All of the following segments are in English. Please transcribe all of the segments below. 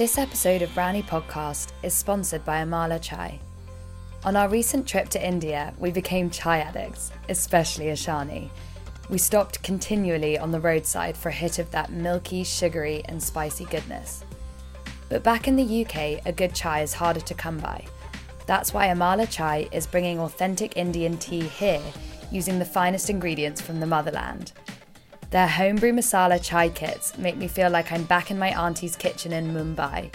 This episode of Brownie Podcast is sponsored by Amala Chai. On our recent trip to India, we became chai addicts, especially Ashani. We stopped continually on the roadside for a hit of that milky, sugary, and spicy goodness. But back in the UK, a good chai is harder to come by. That's why Amala Chai is bringing authentic Indian tea here using the finest ingredients from the motherland. Their homebrew masala chai kits make me feel like I'm back in my auntie's kitchen in Mumbai,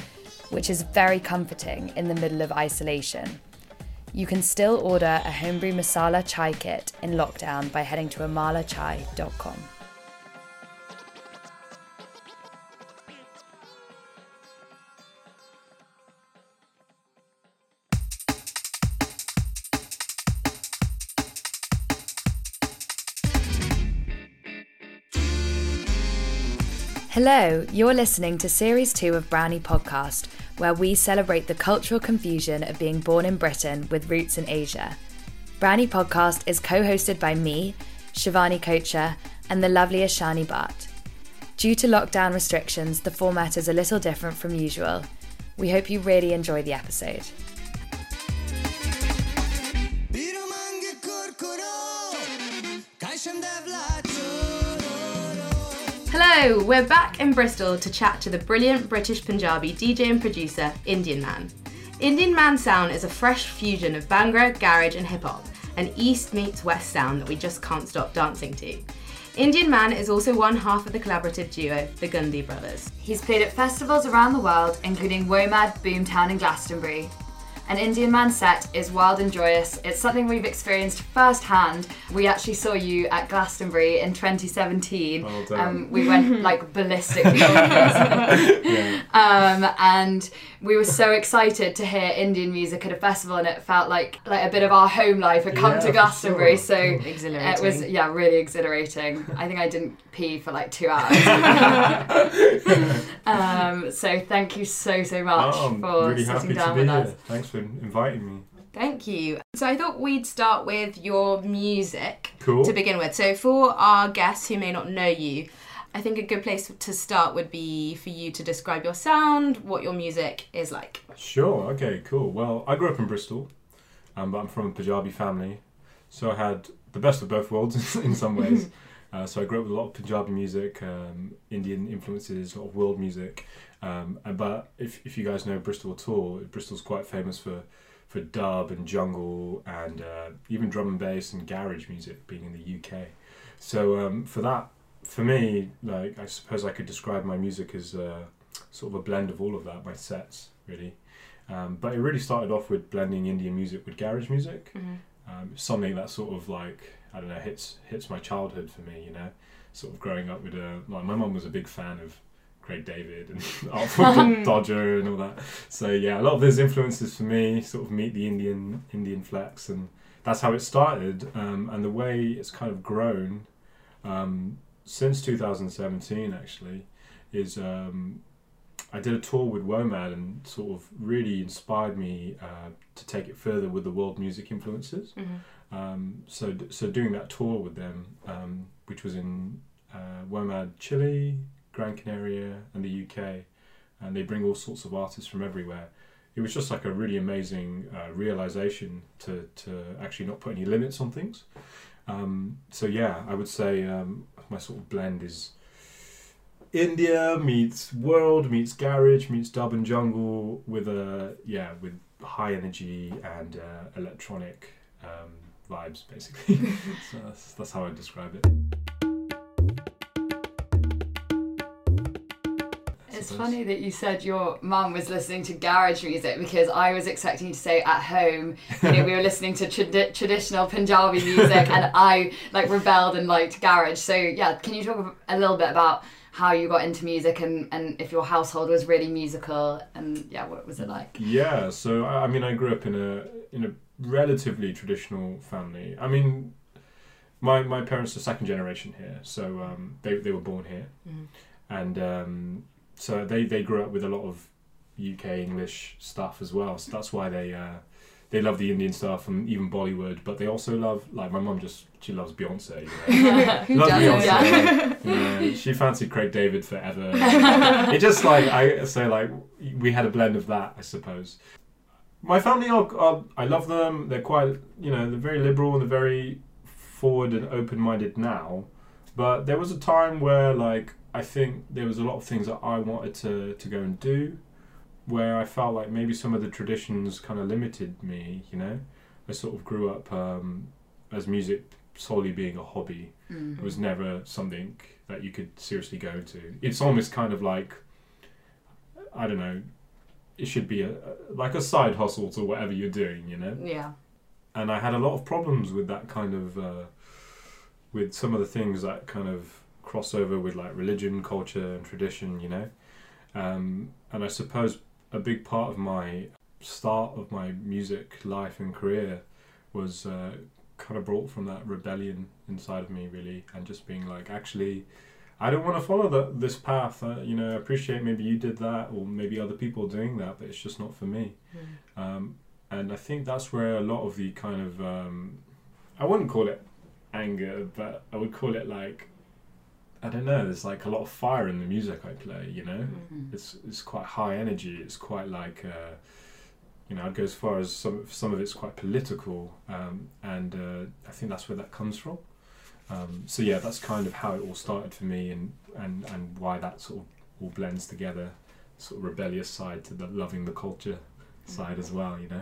which is very comforting in the middle of isolation. You can still order a homebrew masala chai kit in lockdown by heading to amalachai.com. Hello, you're listening to Series 2 of Brownie Podcast, where we celebrate the cultural confusion of being born in Britain with roots in Asia. Brownie Podcast is co hosted by me, Shivani Kocher, and the lovely Ashani Bhatt. Due to lockdown restrictions, the format is a little different from usual. We hope you really enjoy the episode. Hello, we're back in Bristol to chat to the brilliant British Punjabi DJ and producer Indian Man. Indian Man sound is a fresh fusion of Bhangra, garage, and hip hop, an East meets West sound that we just can't stop dancing to. Indian Man is also one half of the collaborative duo, the Gundy Brothers. He's played at festivals around the world, including WOMAD, Boomtown, and Glastonbury. An Indian Man set is wild and joyous. It's something we've experienced firsthand. We actually saw you at Glastonbury in 2017. Well done. um, we went like ballistic. um, and we were so excited to hear Indian music at a festival, and it felt like like a bit of our home life had come Yeah, to Glastonbury. sure. So Exhilarating. it was yeah, really exhilarating. I think I didn't pee for like two hours. um, so thank you so so much Oh, I'm for really sitting happy down to be with here. us. Thanks for inviting me. Thank you. So I thought we'd start with your music Cool. to begin with. So for our guests who may not know you, I think a good place to start would be for you to describe your sound, what your music is like. Sure. Okay. Cool. Well, I grew up in Bristol, um, but I'm from a Punjabi family, so I had the best of both worlds in some ways. uh, so I grew up with a lot of Punjabi music, um, Indian influences, a lot of world music. Um, and, but if, if you guys know Bristol at all, Bristol's quite famous for for dub and jungle and uh, even drum and bass and garage music being in the UK. So um, for that, for me, like I suppose I could describe my music as uh, sort of a blend of all of that, my sets really. Um, but it really started off with blending Indian music with garage music. Um, it's something that sort of like I don't know hits hits my childhood for me. You know, sort of growing up with a like my mum was a big fan of Craig David and Artful Dodger and all that. So yeah, a lot of those influences for me sort of meet the Indian Indian flex, and that's how it started. Um, and the way it's kind of grown um, since 2017 actually is um, I did a tour with WOMAD and sort of really inspired me uh, to take it further with the world music influences. Um, so so doing that tour with them, um, which was in uh, WOMAD Chile, Gran Canaria, and the UK, and they bring all sorts of artists from everywhere. It was just like a really amazing uh, realization to to actually not put any limits on things. Um, so yeah, I would say um, my sort of blend is India meets world meets garage meets dub and jungle with a yeah with high energy and uh, electronic um, vibes basically. so that's, that's how I describe it. Funny that you said your mum was listening to garage music because I was expecting you to say at home, you know, we were listening to trad- traditional Punjabi music and I like rebelled and liked garage. So yeah, can you talk a little bit about how you got into music and, and if your household was really musical and yeah, what was it like? Yeah, so I mean, I grew up in a in a relatively traditional family. I mean, my my parents are second generation here, so um, they they were born here, Mhm. and um, so they they grew up with a lot of UK English stuff as well. So that's why they uh, they love the Indian stuff and even Bollywood, but they also love like my mum just she loves Beyonce. You know? Who loves doesn't? Beyonce. you know, she fancied Craig David forever. it just like I say like we had a blend of that, I suppose. My family are, are I love them. They're quite you know they're very liberal and they're very forward and open minded now. But there was a time where like I think there was a lot of things that I wanted to to go and do, where I felt like maybe some of the traditions kind of limited me. You know, I sort of grew up um, as music solely being a hobby. Mm. It was never something that you could seriously go into. It's almost kind of like I don't know. It should be a, a like a side hustle to whatever you're doing, you know. Yeah. And I had a lot of problems with that kind of uh, with some of the things that kind of cross over with like religion, culture, and tradition, you know. Um, and I suppose a big part of my start of my music life and career was uh, kind of brought from that rebellion inside of me, really, and just being like, actually, I don't want to follow that this path. Uh, you know, I appreciate maybe you did that, or maybe other people doing that, but it's just not for me. Um, and I think that's where a lot of the kind of um, I wouldn't call it anger, but I would call it like I don't know. There's like a lot of fire in the music I play. You know, Mm. it's it's quite high energy. It's quite like uh, you know, I'd go as far as some some of it's quite political, um, and uh, I think that's where that comes from. Um, so yeah, that's kind of how it all started for me, and and and why that sort of all blends together, sort of rebellious side to the loving the culture side as well. You know.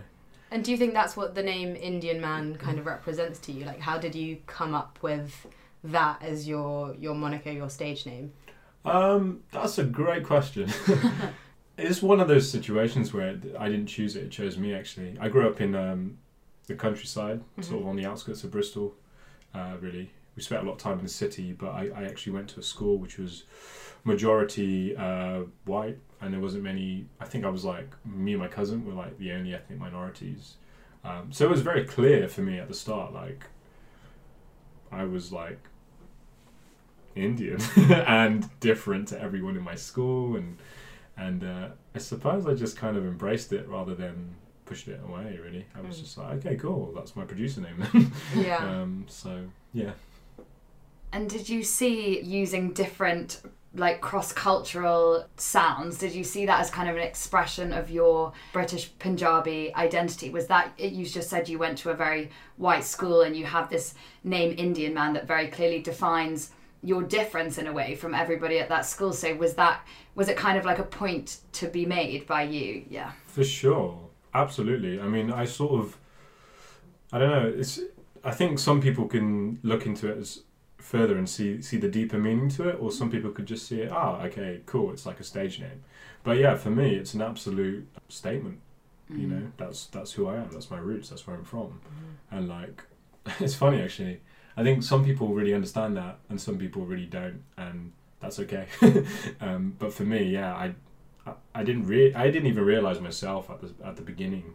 And do you think that's what the name Indian Man kind of represents to you? Like, how did you come up with that as your your moniker, your stage name? Um, that's a great question. it's one of those situations where I didn't choose it; it chose me. Actually, I grew up in um, the countryside, sort of on the outskirts of Bristol. Uh, really, we spent a lot of time in the city, but I, I actually went to a school which was majority uh, white, and there wasn't many. I think I was like me and my cousin were like the only ethnic minorities. Um, so it was very clear for me at the start, like I was like Indian and different to everyone in my school, and and uh, I suppose I just kind of embraced it rather than pushed it away. Really, I was Mm. just like, okay, cool, that's my producer name then. Yeah. um, so yeah. And did you see using different like cross-cultural sounds did you see that as kind of an expression of your british punjabi identity was that you just said you went to a very white school and you have this name indian man that very clearly defines your difference in a way from everybody at that school so was that was it kind of like a point to be made by you yeah For sure, absolutely. I mean, I sort of, I don't know. It's. I think some people can look into it as further and see see the deeper meaning to it, or some people could just see it. Ah, okay, cool. It's like a stage name. But yeah, for me, it's an absolute statement. You know, that's that's who I am. That's my roots. That's where I'm from. And like, it's funny actually. I think some people really understand that, and some people really don't, and that's okay. um, but for me, yeah, I I, I didn't re- I didn't even realize myself at the at the beginning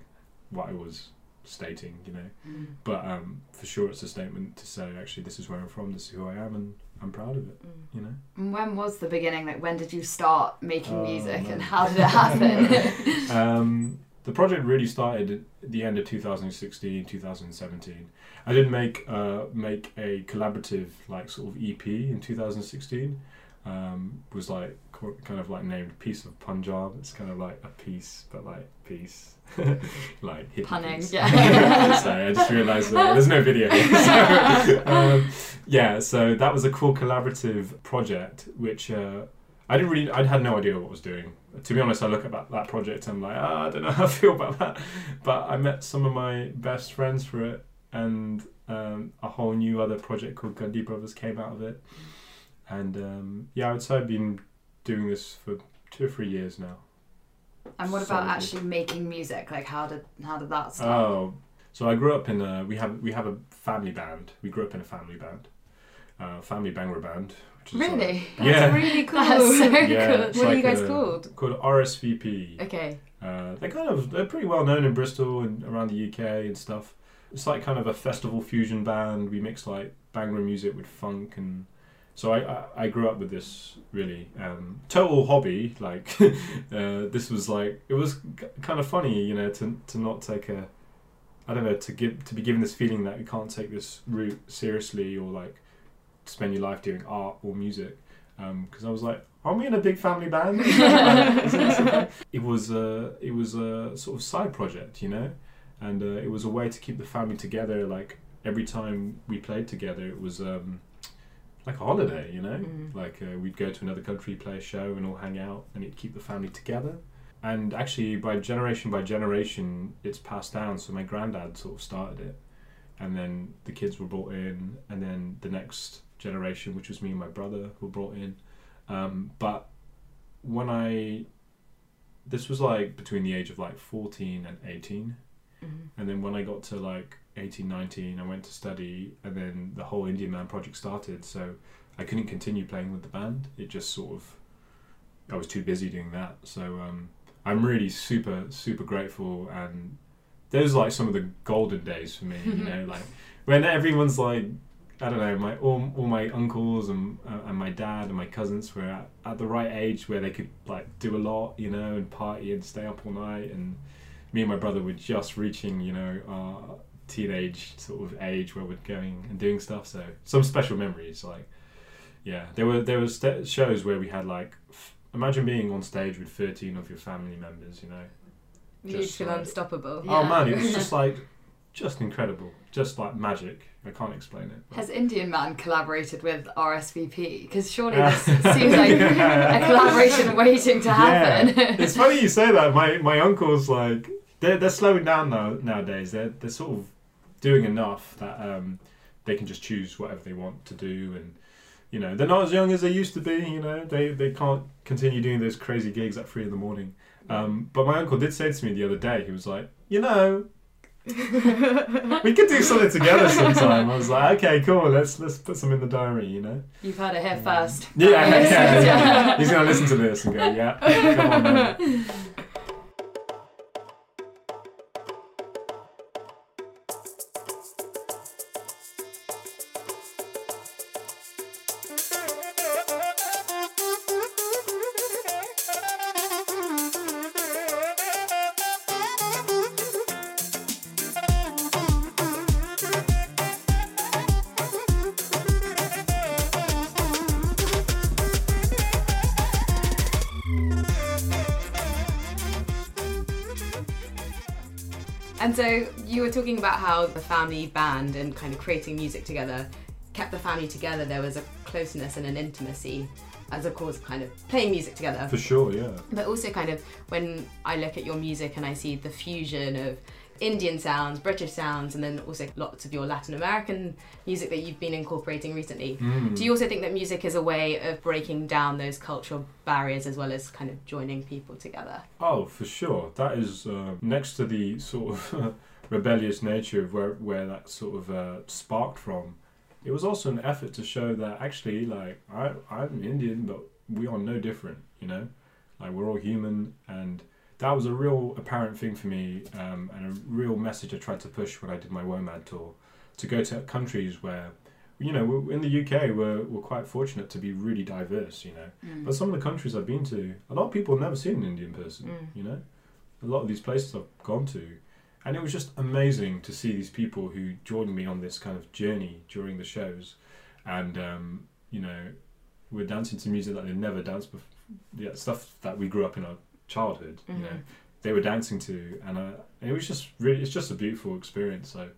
what I was stating, you know. Mm. But um, for sure, it's a statement to say actually this is where I'm from, this is who I am, and I'm proud of it. You know. And when was the beginning like when did you start making Oh, music and how did it happen um, the project really started at the end of 2016, 2017. I did make uh, make a collaborative like sort of EP in 2016. Um, was like kind of like named Piece of Punjab. It's kind of like a piece, but like peace, like Punning, piece. yeah. Sorry, I just realised that there's no video. So, um, yeah, so that was a cool collaborative project, which uh, I didn't really, I had no idea what I was doing. To be honest, I look at that, that project and I'm like, ah, I don't know how I feel about that. But I met some of my best friends for it, and um, a whole new other project called Gundy Brothers came out of it. And um, yeah, I would say I've been doing this for two or three years now. And what about Solidly. actually making music? Like how did how did that start? Oh, so I grew up in a we have we have a family band. We grew up in a family band, uh, family Bhangra band. Which is, really? That's Yeah. really cool. That's so Yeah, cool. it's what are you guys a- called? called RSVP. Okay. Uh, they're kind of they're pretty well known in Bristol and around the UK and stuff. It's like kind of a festival fusion band. We mix like Bhangra music with funk and so I, I, I grew up with this really um, total hobby. Like uh, this was like it was k- kind of funny, you know, to to not take a I don't know to give to be given this feeling that you can't take this route seriously or like spend your life doing art or music because I was like, aren't we in a big family band? it was a it was a sort of side project, you know, and uh, it was a way to keep the family together. Like every time we played together, it was um, like a holiday, you know. Mm. Like uh, we'd go to another country, play a show, and all hang out, and it'd keep the family together. And actually, by generation by generation, it's passed down. So my granddad sort of started it, and then the kids were brought in, and then the next generation, which was me and my brother, were brought in. Um, but when I, this was like between the age of like 14 and 18. Mhm. And then when I got to like 18, 19, I went to study, and then the whole Indian Man project started. So I couldn't continue playing with the band. It just sort of, I was too busy doing that. So um, I'm really super, super grateful. And those are like some of the golden days for me, you know, like when everyone's like, I don't know, my all, all my uncles and uh, and my dad and my cousins were at, at the right age where they could like do a lot, you know, and party and stay up all night. And me and my brother were just reaching, you know, our teenage sort of age where we're going and doing stuff. So some special memories, like yeah, there were there were st- shows where we had like f- imagine being on stage with thirteen of your family members, you know. You'd Just feel like- unstoppable. Oh man, it was just like just incredible, just like magic. I can't explain it. but- Has Indian Man collaborated with RSVP? Because surely this seems like a collaboration waiting to happen. it's funny you say that. My my uncles like they're they're slowing down now nowadays. They're they're sort of doing enough that um, they can just choose whatever they want to do, and you know they're not as young as they used to be. You know they they can't continue doing those crazy gigs at three in the morning. Um, but my uncle did say to me the other day, he was like, you know. we could do something together sometime. I was like, okay, cool. Let's let's put some in the diary, you know. You've heard it here first. Yeah, yeah, yeah, yeah. He's gonna listen to this and go, yeah, come on, man. And so you were talking about how the family band and kind of creating music together kept the family together. There was a closeness and an intimacy as of course kind of playing music together. For sure, yeah. But also kind of when I look at your music and I see the fusion of Indian sounds, British sounds, and then also lots of your Latin American music that you've been incorporating recently. Mm. Do you also think that music is a way of breaking down those cultural barriers as well as kind of joining people together? Oh, for sure. That is uh, next to the sort of rebellious nature of where where that sort of uh, sparked from. It was also an effort to show that actually, like, I I'm Indian, but we are no different. You know, like we're all human, and that was a real apparent thing for me, um, and a real message I tried to push when I did my WOMAD tour, to go to countries where. You know, in the UK, we're, we're quite fortunate to be really diverse, you know. Mm. But some of the countries I've been to, a lot of people have never seen an Indian person. Mm. You know, a lot of these places I've gone to, and it was just amazing to see these people who joined me on this kind of journey during the shows, and um, you know, we're dancing to music that they've never danced before, yeah, stuff that we grew up in our childhood. You know, Mhm. they were dancing to, and, uh, it was just really, it's just a beautiful experience. So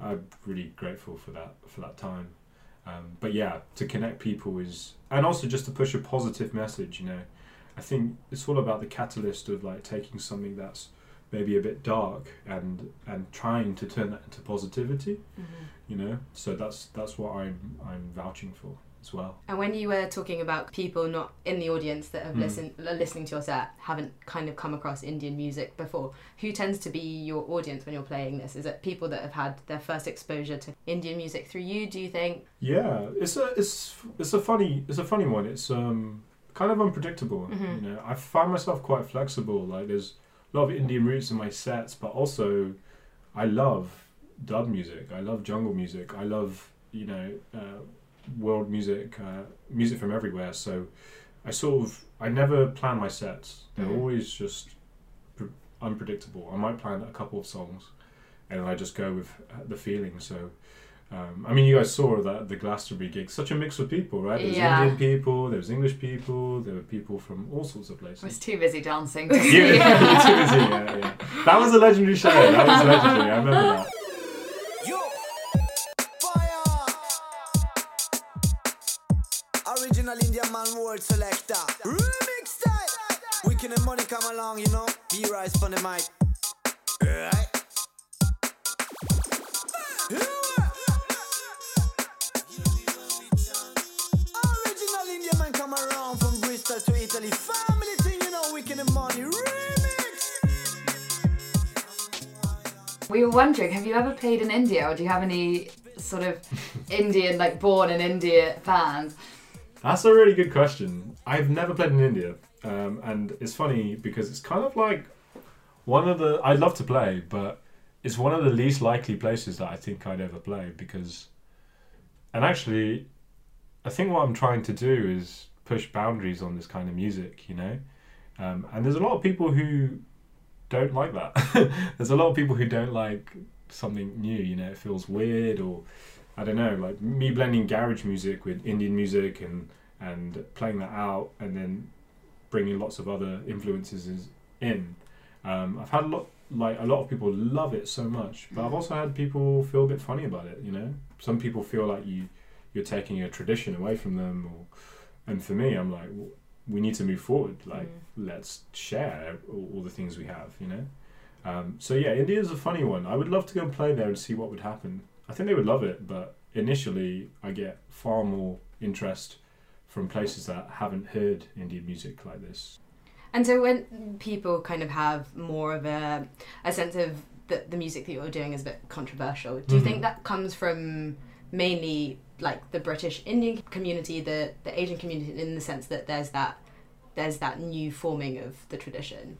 I'm really grateful for that for that time. Um, but yeah, to connect people is, and also just to push a positive message. You know, I think it's all about the catalyst of like taking something that's maybe a bit dark and and trying to turn that into positivity. Mhm. You know, so that's that's what I'm I'm vouching for as well. And when you were talking about people not in the audience that have Mm. listened, listening to your set, haven't kind of come across Indian music before, who tends to be your audience when you're playing this? Is it people that have had their first exposure to Indian music through you? Do you think? Yeah, it's a it's it's a funny it's a funny one. It's um kind of unpredictable. Mhm. You know, I find myself quite flexible. Like there's a lot of Indian roots in my sets, but also I love dub music. I love jungle music. I love you know uh, world music, uh, music from everywhere. So I sort of I never plan my sets. They're Mhm. always just pr- unpredictable. I might plan a couple of songs, and I just go with the feeling. So. Um, I mean, you guys saw that the Glastonbury gig. Such a mix of people, right? There was Yeah. Indian people, there was English people, there were people from all sorts of places. I was too busy dancing. Yeah, too busy, yeah, yeah. That was a legendary show. That was legendary. I remember that. World selector. Remix type. Wicked and money come along, you know. B rise from the mic. Right? Original Indian man come around from Bristol to Italy. Family thing, you know. Wicked and money. Remix. We were wondering, have you ever played in India, or do you have any sort of Indian, like born in India fans? That's a really good question. I've never played in India, um, and it's funny because it's kind of like one of the. I'd love to play, but it's one of the least likely places that I think I'd ever play because. And actually, I think what I'm trying to do is push boundaries on this kind of music, you know? Um, and there's a lot of people who don't like that. there's a lot of people who don't like something new, you know, it feels weird or I don't know, like me blending garage music with Indian music and and playing that out and then bringing lots of other influences is- in. Um, I've had a lot, like a lot of people love it so much, but I've also had people feel a bit funny about it. You know, some people feel like you you're taking a tradition away from them, or and for me, I'm like, w we need to move forward. Like, let's share all, all the things we have. You know. Um, so yeah, India's a funny one. I would love to go and play there and see what would happen. I think they would love it, but initially I get far more interest from places that haven't heard Indian music like this. And so when people kind of have more of a, a sense of that the music that you're doing is a bit controversial, do you Mhm. think that comes from mainly like the British Indian community, the the Asian community, in the sense that there's that there's that new forming of the tradition?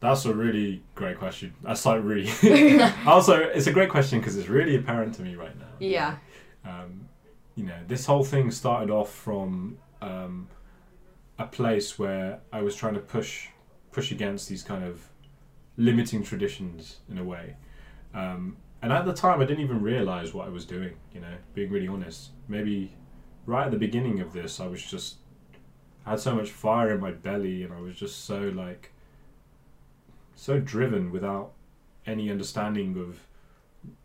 That's a really great question. That's like really. also, it's a great question because it's really apparent to me right now. Yeah. Um, you know, this whole thing started off from um, a place where I was trying to push push against these kind of limiting traditions in a way. Um, and at the time, I didn't even realize what I was doing. You know, being really honest. Maybe right at the beginning of this, I was just I had so much fire in my belly, and I was just so like so driven without any understanding of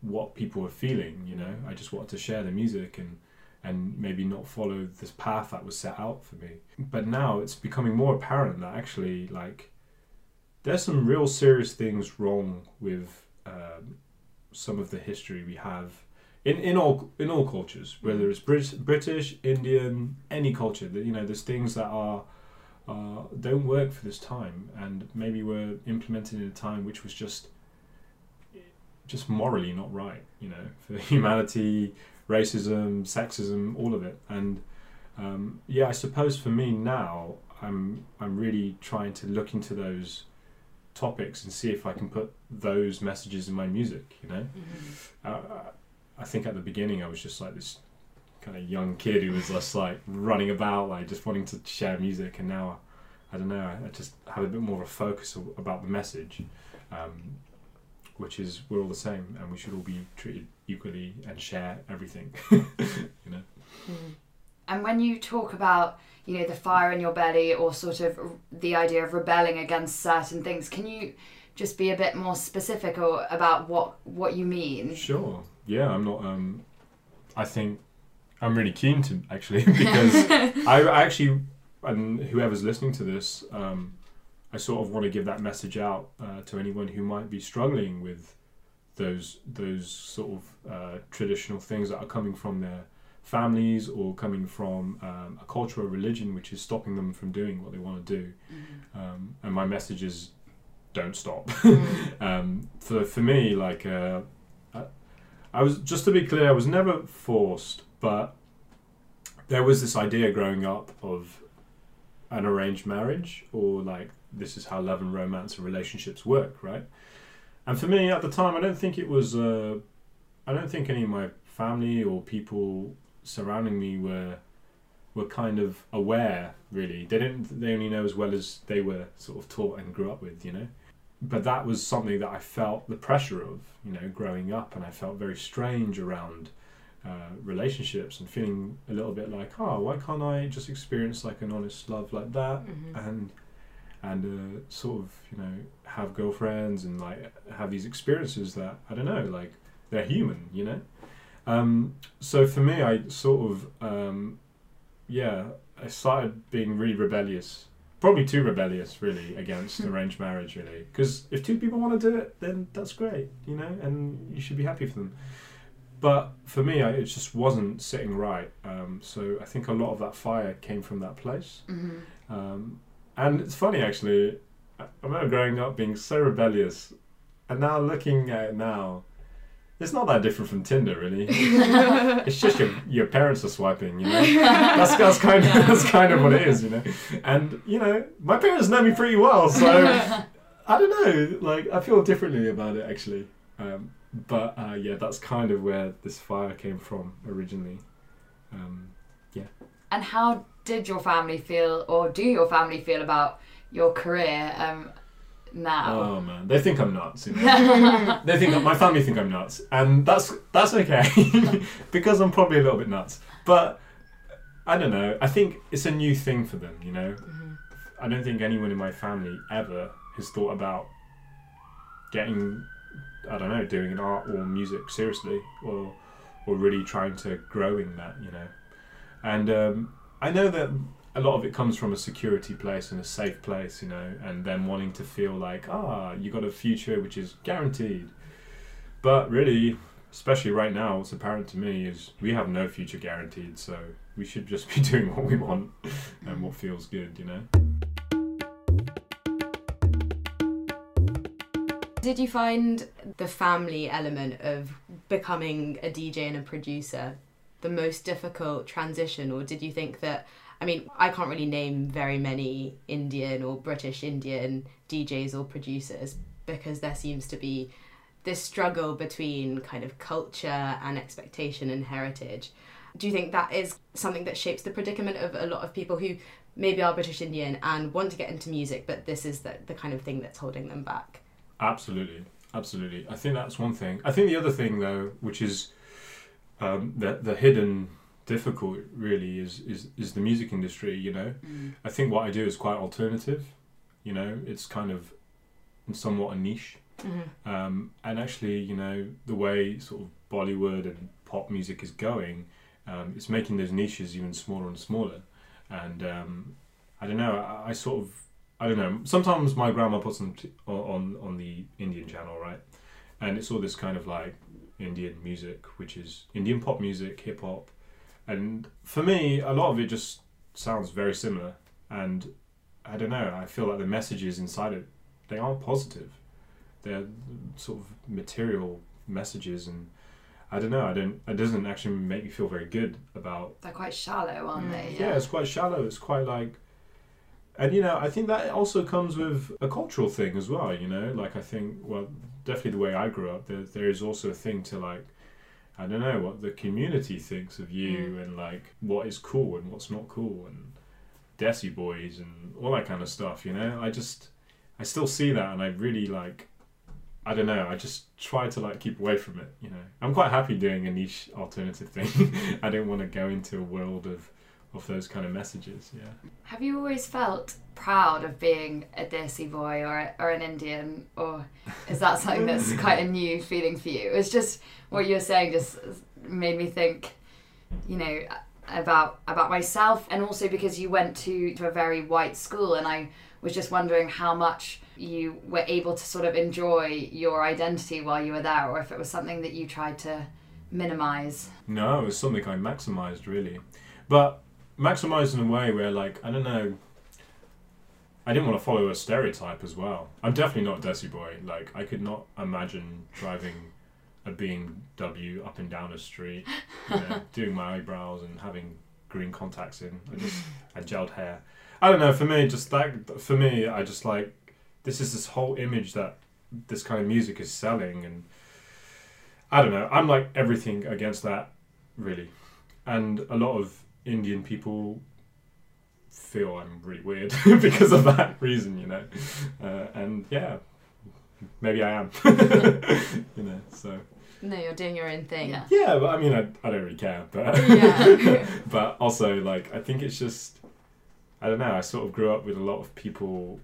what people were feeling. You know, I just wanted to share the music and and maybe not follow this path that was set out for me. But now it's becoming more apparent that actually, like, there's some real serious things wrong with um, some of the history we have in, in all in all cultures, whether it's Brit- British, Indian, any culture. That you know, there's things that are uh, don't work for this time, and maybe were implemented in a time which was just just morally not right. You know, for humanity, racism, sexism, all of it. And um, yeah, I suppose for me now, I'm I'm really trying to look into those topics and see if I can put those messages in my music. You know, uh, I think at the beginning I was just like this kind of young kid who was just like running about, like just wanting to share music, and now I don't know, I just have a bit more of a focus about the message. Um, which is we're all the same and we should all be treated equally and share everything you know And when you talk about, you know, the fire in your belly or sort of the idea of rebelling against certain things, can you just be a bit more specific or about what what you mean? sure yeah i'm not um i think i'm really keen to actually because i I actually and whoever's listening to this um i sort of want to give that message out uh, to anyone who might be struggling with those those sort of uh, traditional things that are coming from their families or coming from um, a culture or religion which is stopping them from doing what they want to do um, and my message is don't stop. Um, for for me like uh, I, I was just to be clear I was never forced but there was this idea growing up of an arranged marriage or like this is how love and romance and relationships work right? And for me at the time I don't think it was uh, I don't think any of my family or people surrounding me were were kind of aware really. They didn't they only know as well as they were sort of taught and grew up with you know? But that was something that I felt the pressure of, you know, growing up, and I felt very strange around uh, relationships and feeling a little bit like, oh, why can't I just experience like an honest love like that, Mhm. and and uh, sort of you know have girlfriends and like have these experiences that I don't know, like they're human, you know. Um, so for me, I sort of um, yeah, I started being really rebellious. Probably too rebellious, really, against arranged marriage, really. Because if two people want to do it, then that's great, you know, and you should be happy for them. But for me, I, it just wasn't sitting right. Um, so I think a lot of that fire came from that place. Mhm. Um, and it's funny, actually. I I remember growing up being so rebellious, and now looking at it now, it's not that different from Tinder, really. it's just your your parents are swiping, you know. That's that's kind of that's kind of what it is, you know. And you know, my parents know me pretty well, so I don't know. Like I feel differently about it actually. Um, but uh, yeah, that's kind of where this fire came from originally. Um, yeah. And how did your family feel, or do your family feel about your career um, now? oh man, they think I'm nuts. You know? they think that my family think I'm nuts, and that's that's okay because I'm probably a little bit nuts. But I don't know. I think it's a new thing for them. You know, I don't think anyone in my family ever has thought about getting, I don't know, doing an art or music seriously, or or really trying to grow in that. You know, and um, I know that a lot of it comes from a security place and a safe place, you know, and them wanting to feel like, ah, you got a future which is guaranteed. But really, especially right now, what's apparent to me is we have no future guaranteed, so we should just be doing what we want and what feels good, you know. Did you find the family element of becoming a DJ and a producer the most difficult transition, or did you think that? I mean, I can't really name very many Indian or British Indian DJs or producers because there seems to be this struggle between kind of culture and expectation and heritage. Do you think that is something that shapes the predicament of a lot of people who maybe are British Indian and want to get into music, but this is the, the kind of thing that's holding them back? Absolutely, absolutely. I think that's one thing. I think the other thing, though, which is um, the the hidden difficult, really, is is is the music industry. You know, Mm. I think what I do is quite alternative. You know, it's kind of somewhat a niche. Mm-hmm. Um, and actually, you know, the way sort of Bollywood and pop music is going, um, it's making those niches even smaller and smaller. And um, I don't know, I, I sort of, I don't know. Sometimes my grandma puts them t- on on the Indian channel, right? And it's all this kind of like Indian music, which is Indian pop music, hip hop, and for me, a lot of it just sounds very similar. And I don't know, I feel like the messages inside it, they aren't positive they're sort of material messages and I don't know I don't it doesn't actually make me feel very good about They're quite shallow, aren't Mm. they? yeah, it's quite shallow it's quite like and you know I think that also comes with a cultural thing as well you know like I think well definitely the way I grew up there, there is also a thing to like I don't know what the community thinks of you mm. and like what is cool and what's not cool and Desi boys and all that kind of stuff you know I just I still see that and I really like I don't know. I just try to like keep away from it. You know, I'm quite happy doing a niche alternative thing. I don't want to go into a world of of those kind of messages. Yeah. Have you always felt proud of being a Desi boy or or an Indian, or is that something that's quite a new feeling for you? It's just what you were saying just made me think, you know, about about myself, and also because you went to to a very white school, and I was just wondering how much you were able to sort of enjoy your identity while you were there, or if it was something that you tried to minimize. No, it was something I maximized really, but maximized in a way where like I don't know. I didn't want to follow a stereotype as well. I'm definitely not a Desi boy. Like I could not imagine driving a BMW up and down a street, you know, doing my eyebrows and having green contacts in. I just had gelled hair. I don't know. For me, just that. For me, I just like this is this whole image that this kind of music is selling, and I don't know. I'm like everything against that, really. And a lot of Indian people feel I'm really weird because of that reason, you know. Uh, and yeah, maybe I am. you know, so No, you're doing your own thing. Yeah. yeah. But I mean, I, I don't really care. But Yeah. but also like I think it's just I don't know. I sort of grew up with a lot of people,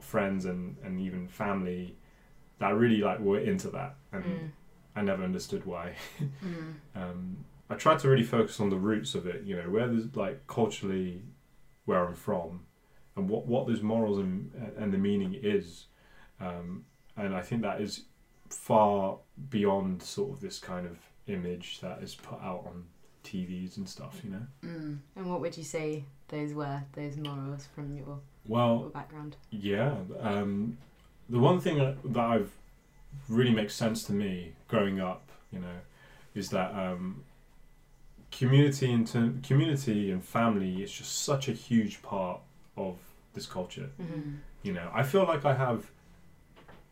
friends and and even family that really like were into that, and Mm. I never understood why. Mm. um, I tried to really focus on the roots of it. You know, where there's like culturally where I'm from, and what what those morals and and the meaning is, um, and I think that is far beyond sort of this kind of image that is put out on TVs and stuff. You know. Mm. And what would you say those were, those morals from your, Well, your background? Yeah, um, the one thing that that I've really makes sense to me growing up, you know, is that um, community and term, community and family is just such a huge part of this culture. Mm-hmm. You know, I feel like I have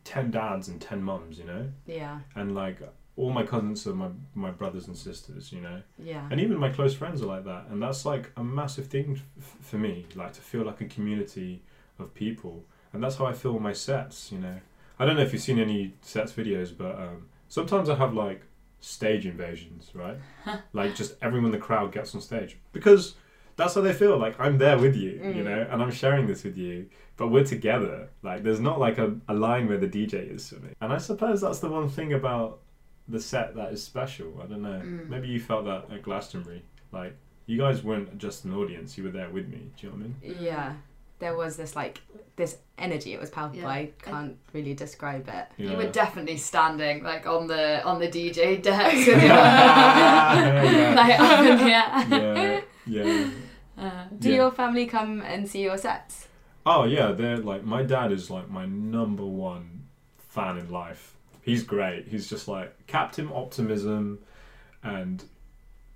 ten dads and ten mums, you know, Yeah, and like all my cousins are my my brothers and sisters, you know, yeah. and even my close friends are like that and that's like a massive thing f- for me like to feel like a community of people and that's how i feel my sets you know i don't know if you've seen any sets videos but um, sometimes i have like stage invasions right? Like just everyone in the crowd gets on stage. Because that's how they feel like i'm there with you you Mm. know and i'm sharing this with you but we're together. Like there's not like a, a line where the dj is for me. And i suppose that's the one thing about the set that is special i don't know. Mm. maybe you felt that at glastonbury. Like you guys weren't just an audience you were there with me do you know what i mean? Yeah. There was this like this energy. It was palpable. Yeah. I can't really describe it. Yeah. You were definitely standing like on the on the DJ deck, Yeah. like up in the yeah yeah Uh, Do Yeah. your family come and see your sets? Oh yeah, they're like my dad is like my number one fan in life. He's great. He's just like Captain Optimism, and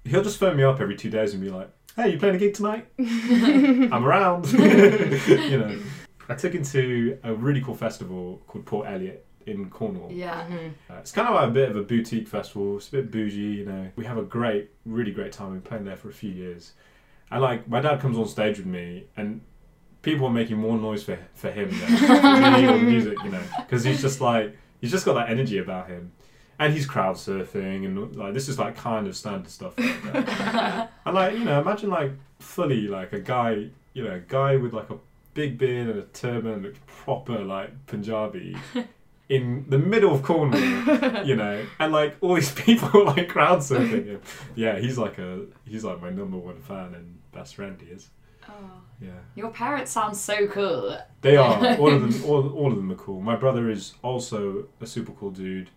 he'll just phone me up every two days and be like, "Hey, you playing a gig tonight? I'm around." you know, I took him to a really cool festival called Port Eliot in Cornwall. yeah. Mhm. Uh, it's kind of like a bit of a boutique festival. It's a bit bougie, you know. We have a great, really great time. We've been playing there for a few years, and like my dad comes on stage with me, and people are making more noise for for him than for me or the music, you know, because he's just like he's just got that energy about him, and he's crowd surfing and like this is like kind of standard stuff. Like that. and like you know, imagine like fully like a guy, you know, a guy with like a big beard and a turban, looks proper like Punjabi. In the middle of Cornwall, you know, and like all these people like crowd surfing him. Yeah, he's like a he's like my number one fan and best friend. He is. Oh. Yeah, Your parents sound so cool. they are all of them. All, all of them are cool. My brother is also a super cool dude,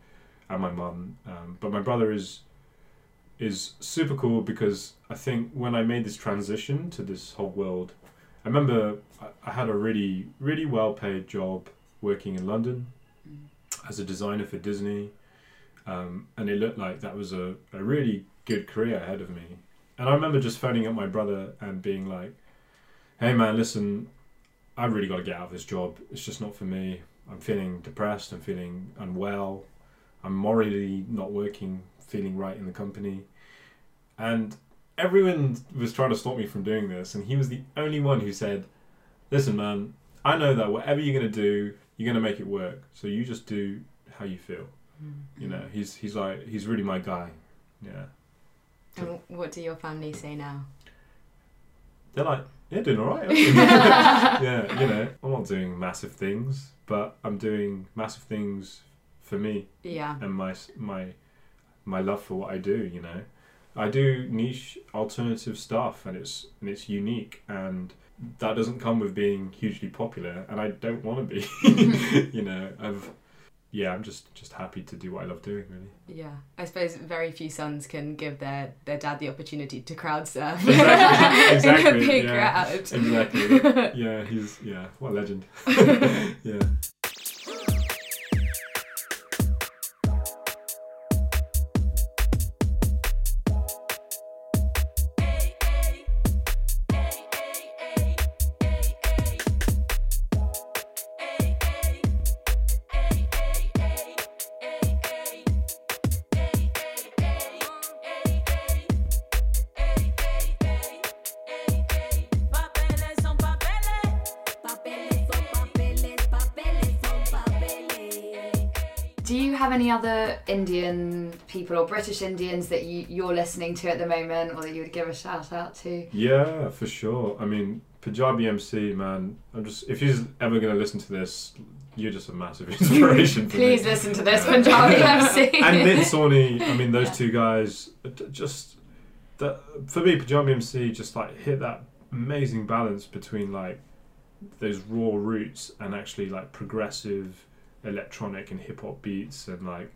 and my mum. Um, but my brother is is super cool because I think when I made this transition to this whole world, I remember I, I had a really really well paid job working in London as a designer for Disney, um, and it looked like that was a, a really good career ahead of me. And I remember just phoning up my brother and being like, "Hey man, listen, I've really got to get out of this job. It's just not for me. I'm feeling depressed. I'm feeling unwell. I'm morally not working, feeling right in the company. And everyone was trying to stop me from doing this. And he was the only one who said, Listen, man, I know that whatever you're going to do, you're going to make it work. So you just do how you feel. You know, mm-hmm. he's, he's like, he's really my guy. Yeah. And what do your family say now? They're like, yeah, doing all right. yeah, you know, I'm not doing massive things, but I'm doing massive things for me Yeah. and my my my love for what I do. You know, I do niche alternative stuff, and it's and it's unique, and that doesn't come with being hugely popular, and I don't want to be. you know, I've yeah, I'm just just happy to do what I love doing. Really. Yeah. I suppose very few sons can give their, their dad the opportunity to crowd surf Exactly, exactly, in a big yeah. crowd. Exactly. yeah, he's yeah, what a legend. yeah. Other Indian people or British Indians that you, you're listening to at the moment or that you would give a shout out to? Yeah, for sure. I mean, Punjabi MC, man. I'm just if he's ever gonna listen to this, you're just a massive inspiration for Please me. listen to this Punjabi MC. and Nitin Sawhney, I mean, those two guys, just that for me, Punjabi MC just like hit that amazing balance between like those raw roots and actually like progressive electronic and hip hop beats and like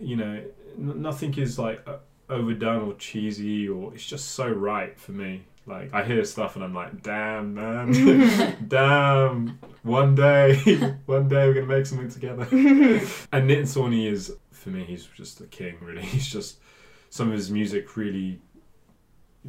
you know n- nothing is like overdone or cheesy or it's just so right for me. Like I hear stuff and I'm like, damn man, damn. One day, one day we're gonna make something together. and Nitin Sawhney is for me, he's just a king. Really, he's just some of his music really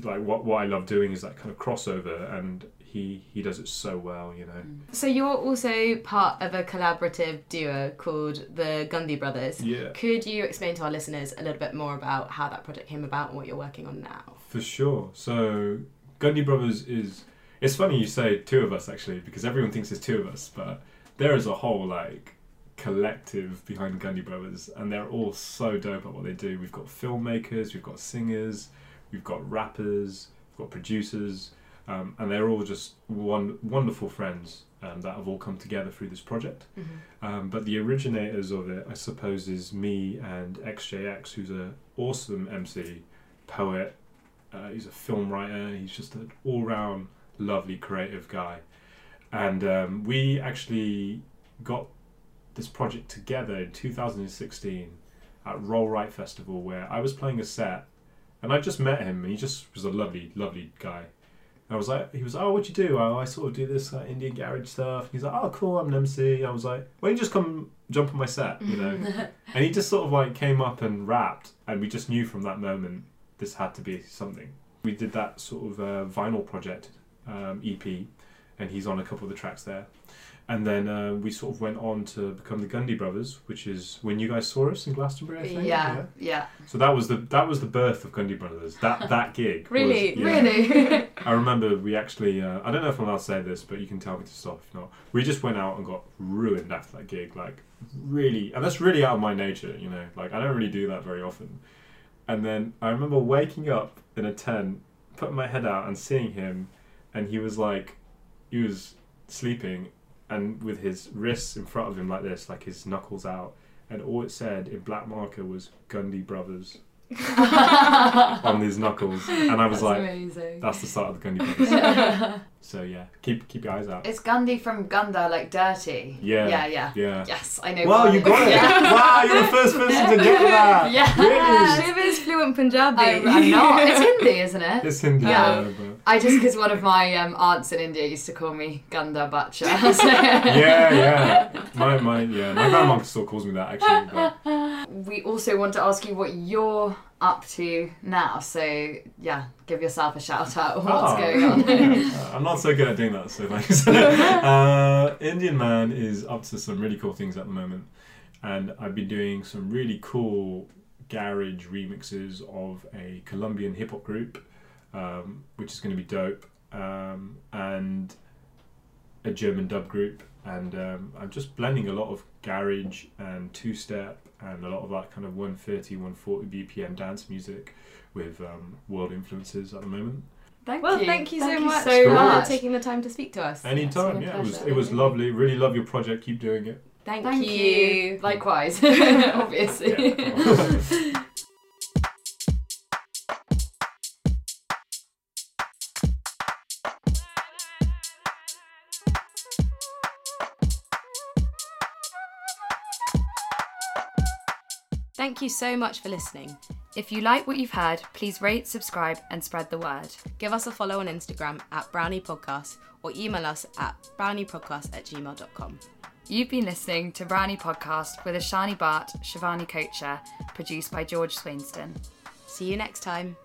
like what what I love doing is that kind of crossover, and he he does it so well. You know. Mm. So you're also part of a collaborative duo called the Gundy Brothers. Yeah. Could you explain to our listeners a little bit more about how that project came about and what you're working on now? For sure. So Gundy Brothers is. It's funny you say two of us actually because everyone thinks there's two of us, but there is a whole like collective behind Gundy Brothers, and they're all so dope at what they do. We've got filmmakers, we've got singers, we've got rappers, we've got producers, um, and they're all just one wonderful friends um, that have all come together through this project. Um, but the originators of it, I suppose, is me and XJX, who's an awesome MC, poet. Uh, he's a film writer. He's just an all-round lovely creative guy, and um, we actually got this project together in 2016 at Roll Right Festival, where I was playing a set, and I just met him, and he just was a lovely, lovely guy. I was like, he was, oh, what you do? Oh, I sort of do this Indian garage stuff. He's like, oh, cool, I'm an MC. I was like, why don't you just come jump on my set, you know? and he just sort of like came up and rapped, and we just knew from that moment this had to be something. We did that sort of uh, vinyl project um, EP, and he's on a couple of the tracks there. And then uh, we sort of went on to become the Gundy Brothers, which is when you guys saw us in Glastonbury, I think. yeah, yeah. So that was the that was the birth of Gundy Brothers. That that gig. was- Really? yeah. Really? I remember we actually. Uh, I don't know if I'm allowed to say this, but you can tell me to stop if not. We just went out and got ruined after that gig. Like really, and that's really out of my nature. You know, like I don't really do that very often. And then I remember waking up in a tent, putting my head out and seeing him, and he was like, he was sleeping, and with his wrists in front of him like this, like his knuckles out, and all it said in black marker was Gundy Brothers on his knuckles, and I was That's like, amazing. that's the start of the Gundy Brothers. so yeah, keep keep your eyes out. It's Gundy from Gunda, like dirty. Yeah. Yeah, yeah. Yeah. Yes, I know. Wow, you got it! Yeah. Wow, you're the first person to get that. Yeah. Really? Shiv is fluent Punjabi. I'm, I'm not. It's Hindi, isn't it? It's Hindi. Yeah. Yeah. But- I just because one of my um, aunts in India used to call me Ganda Bacha. So- yeah, yeah. My my yeah. My grandma still calls me that actually. But we also want to ask you what you're up to now. So yeah, give yourself a shout out. What's Oh. going on? Uh, I'm not so good at doing that, so thanks. uh, Indian Man is up to some really cool things at the moment, and I've been doing some really cool garage remixes of a Colombian hip hop group, um, which is going to be dope, um, and a German dub group, and um, I'm just blending a lot of garage and two step and a lot of that kind of 130, 140 BPM dance music with um, world influences at the moment. Thank Well, you. thank you so Thank much so for much. taking the time to speak to us. Anytime, been yeah. It was it was lovely. Really love your project. Keep doing it. Thank, Thank you. you. Likewise, obviously. Thank you so much for listening. If you like what you've heard, please rate, subscribe, and spread the word. Give us a follow on Instagram at Brownie Podcast or email us at browniepodcast at gmail.com. You've been listening to Brownie Podcast with Ashani Bart, Shivani Kocher, produced by George Swainston. See you next time.